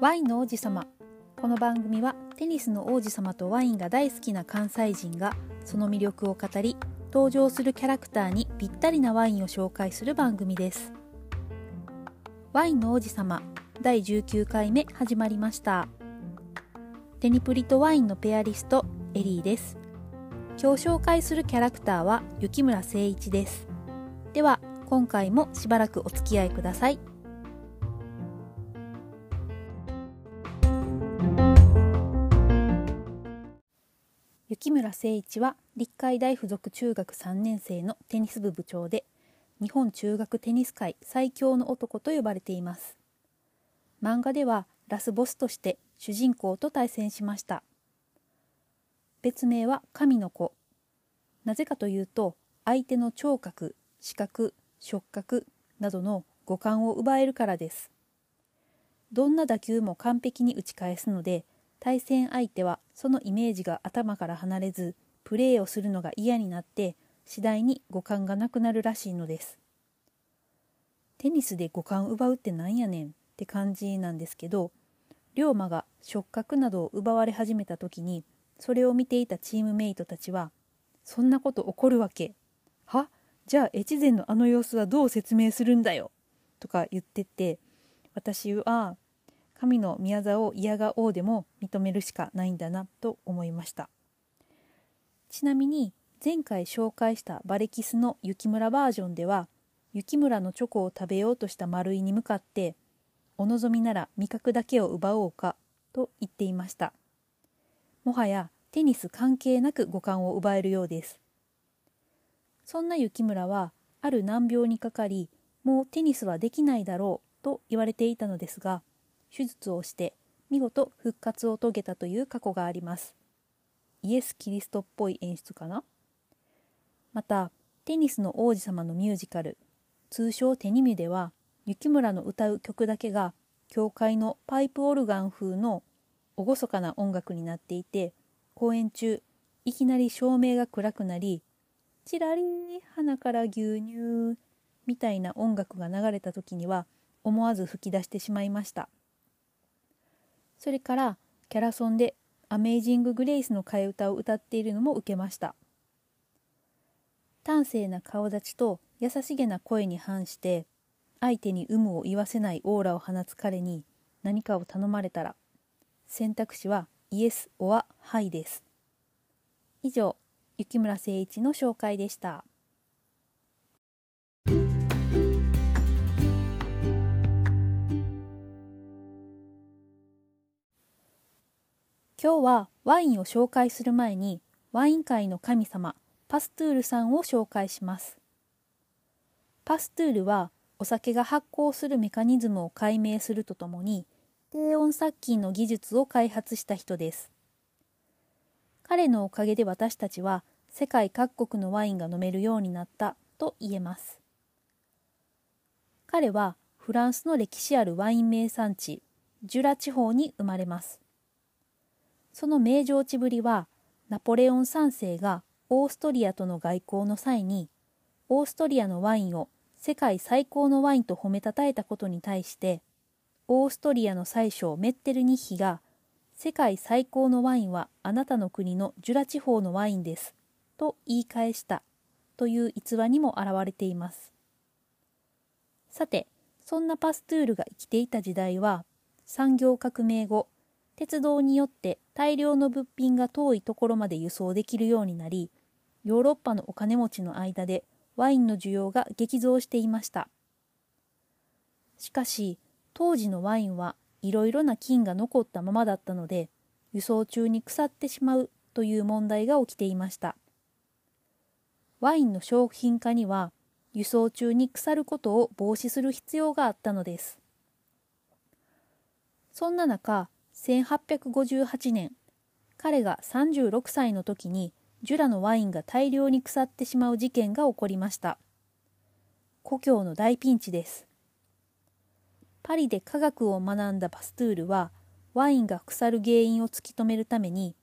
ワインの王子様。この番組はテニスの王子様とワインが大好きな関西人がその魅力を語り登場するキャラクターにぴったりなワインを紹介する番組です。ワインの王子様第19回目始まりました。テニプリとワインのペアリストエリーです。今日紹介するキャラクターは雪村誠一です。では今回もしばらくお付き合いください。雪村誠一は立海大附属中学3年生のテニス部部長で日本中学テニス界最強の男と呼ばれています。漫画ではラスボスとして主人公と対戦しました。別名は神の子。なぜかというと相手の聴覚視覚触覚などの五感を奪えるからです。どんな打球も完璧に打ち返すので対戦相手はそのイメージが頭から離れずプレーをするのが嫌になって次第に五感がなくなるらしいのです。テニスで五感奪うってなんやねんって感じなんですけど龍馬が触覚などを奪われ始めた時にそれを見ていたチームメイトたちは「そんなこと起こるわけ。は？じゃあ越前のあの様子はどう説明するんだよ」とか言ってて私は神の宮沢を嫌が王でも認めるしかないんだなと思いました。ちなみに前回紹介したバレキスの雪村バージョンでは雪村のチョコを食べようとした丸井に向かって「お望みなら味覚だけを奪おうか」と言っていました。もはやテニス関係なく五感を奪えるようです。そんな雪村はある難病にかかりもうテニスはできないだろうと言われていたのですが手術をして見事復活を遂げたという過去があります。イエス・キリストっぽい演出かな？またテニスの王子様のミュージカル通称テニミュでは雪村の歌う曲だけが教会のパイプオルガン風の厳かな音楽になっていて公演中いきなり照明が暗くなりチラリ鼻から牛乳みたいな音楽が流れた時には思わず吹き出してしまいました。それからキャラソンで「アメイジング・グレイス」の替え歌を歌っているのも受けました。端正な顔立ちと優しげな声に反して相手に有無を言わせないオーラを放つ彼に何かを頼まれたら選択肢はイエス・オア・ハイです以上雪村誠一の紹介でした。今日はワインを紹介する前にワイン界の神様パストゥールさんを紹介しますパストゥールはお酒が発酵するメカニズムを解明するとともに低温殺菌の技術を開発した人です。彼のおかげで私たちは世界各国のワインが飲めるようになったと言えます。彼はフランスの歴史あるワイン名産地ジュラ地方に生まれます。その名城地ぶりはナポレオン3世がオーストリアとの外交の際にオーストリアのワインを世界最高のワインと褒めたたえたことに対してオーストリアの宰相メッテルニッヒが世界最高のワインはあなたの国のジュラ地方のワインですと言い返したという逸話にも表れています。さてそんなパストゥールが生きていた時代は産業革命後鉄道によって大量の物品が遠いところまで輸送できるようになりヨーロッパのお金持ちの間でワインの需要が激増していました。しかし当時のワインはいろいろな菌が残ったままだったので輸送中に腐ってしまうという問題が起きていました。ワインの商品化には輸送中に腐ることを防止する必要があったのです。そんな中1858年彼が36歳の時にジュラのワインが大量に腐ってしまう事件が起こりました。故郷の大ピンチです。パリで科学を学んだパストゥールはワインが腐る原因を突き止めるために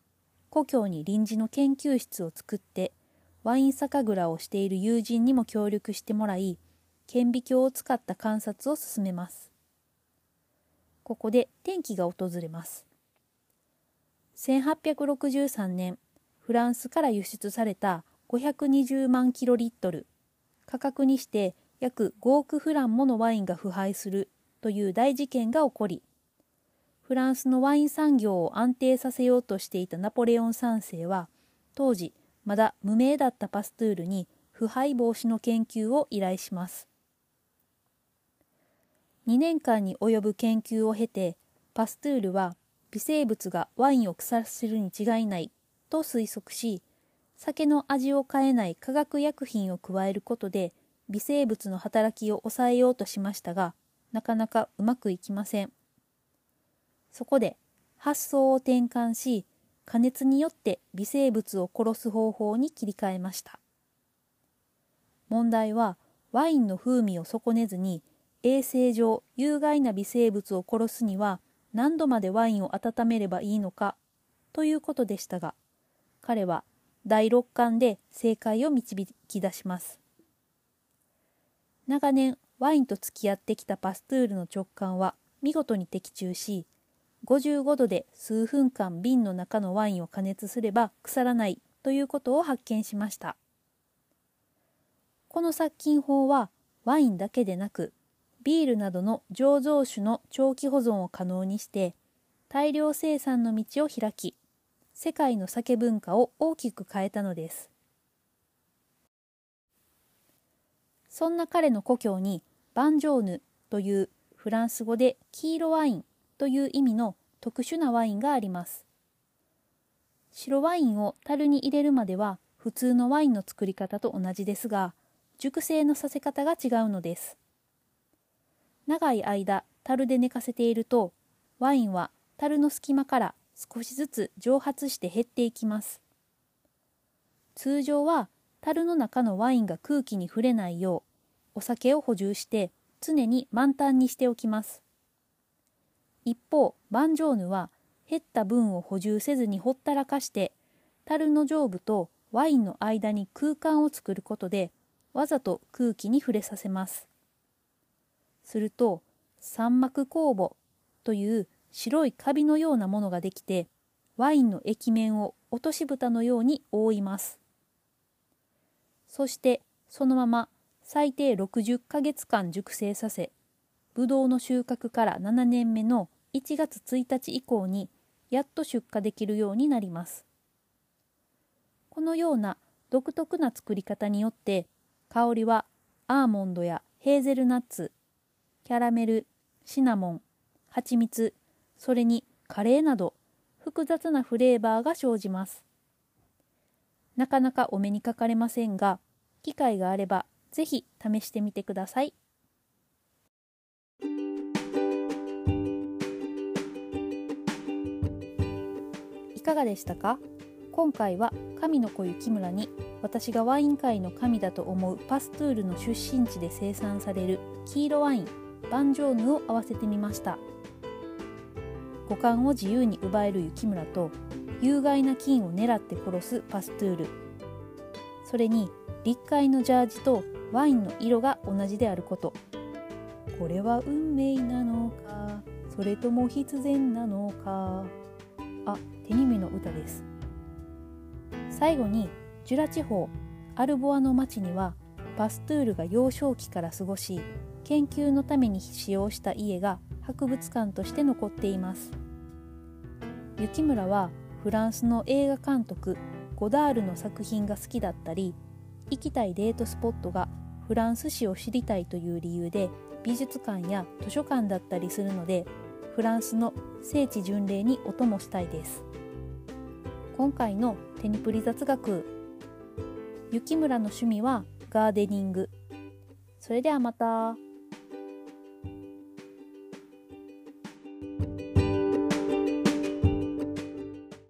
故郷に臨時の研究室を作ってワイン酒蔵をしている友人にも協力してもらい顕微鏡を使った観察を進めます。ここで転機が訪れます。1863年フランスから輸出された520万キロリットル。価格にして約5億フランものワインが腐敗するという大事件が起こりフランスのワイン産業を安定させようとしていたナポレオン3世は当時まだ無名だったパストゥールに腐敗防止の研究を依頼します。2年間に及ぶ研究を経てパストゥールは微生物がワインを腐らせるに違いないと推測し酒の味を変えない化学薬品を加えることで微生物の働きを抑えようとしましたがなかなかうまくいきません。そこで発想を転換し加熱によって微生物を殺す方法に切り替えました問題はワインの風味を損ねずに衛生上有害な微生物を殺すには何度までワインを温めればいいのかということでしたが彼は第六感で正解を導き出します長年ワインと付き合ってきたパストゥールの直感は見事に的中し55度で数分間瓶の中のワインを加熱すれば腐らないということを発見しました。この殺菌法はワインだけでなくビールなどの醸造酒の長期保存を可能にして大量生産の道を開き世界の酒文化を大きく変えたのです。そんな彼の故郷にバンジョーヌというフランス語で黄色ワインという意味の特殊なワインがあります。白ワインを樽に入れるまでは普通のワインの作り方と同じですが、熟成のさせ方が違うのです。長い間樽で寝かせていると、ワインは樽の隙間から少しずつ蒸発して減っていきます。通常は樽の中のワインが空気に触れないよう、お酒を補充して常に満タンにしておきます。一方バンジョーヌは減った分を補充せずにほったらかして樽の上部とワインの間に空間を作ることでわざと空気に触れさせますすると三膜酵母という白いカビのようなものができてワインの液面を落とし蓋のように覆いますそしてそのまま最低60ヶ月間熟成させブドウの収穫から7年目の1月1日以降にやっと出荷できるようになります。このような独特な作り方によって香りはアーモンドやヘーゼルナッツ、キャラメル、シナモン、蜂蜜、それにカレーなど複雑なフレーバーが生じます。なかなかお目にかかれませんが、機会があればぜひ試してみてください。いかがでしたか？今回は神の子雪村に私がワイン界の神だと思うパストゥールの出身地で生産される黄色ワインバンジョーヌを合わせてみました。五感を自由に奪える雪村と有害な菌を狙って殺すパストゥール。それに立海のジャージとワインの色が同じであること。これは運命なのか？それとも必然なのか？あ手に目の歌です。最後にジュラ地方アルボアの町にはパストゥールが幼少期から過ごし研究のために使用した家が博物館として残っています。雪村はフランスの映画監督ゴダールの作品が好きだったり行きたいデートスポットがフランス史を知りたいという理由で美術館や図書館だったりするのでフランスの聖地巡礼にお供したいです今回のテニプリ雑学雪村の趣味はガーデニングそれではまた。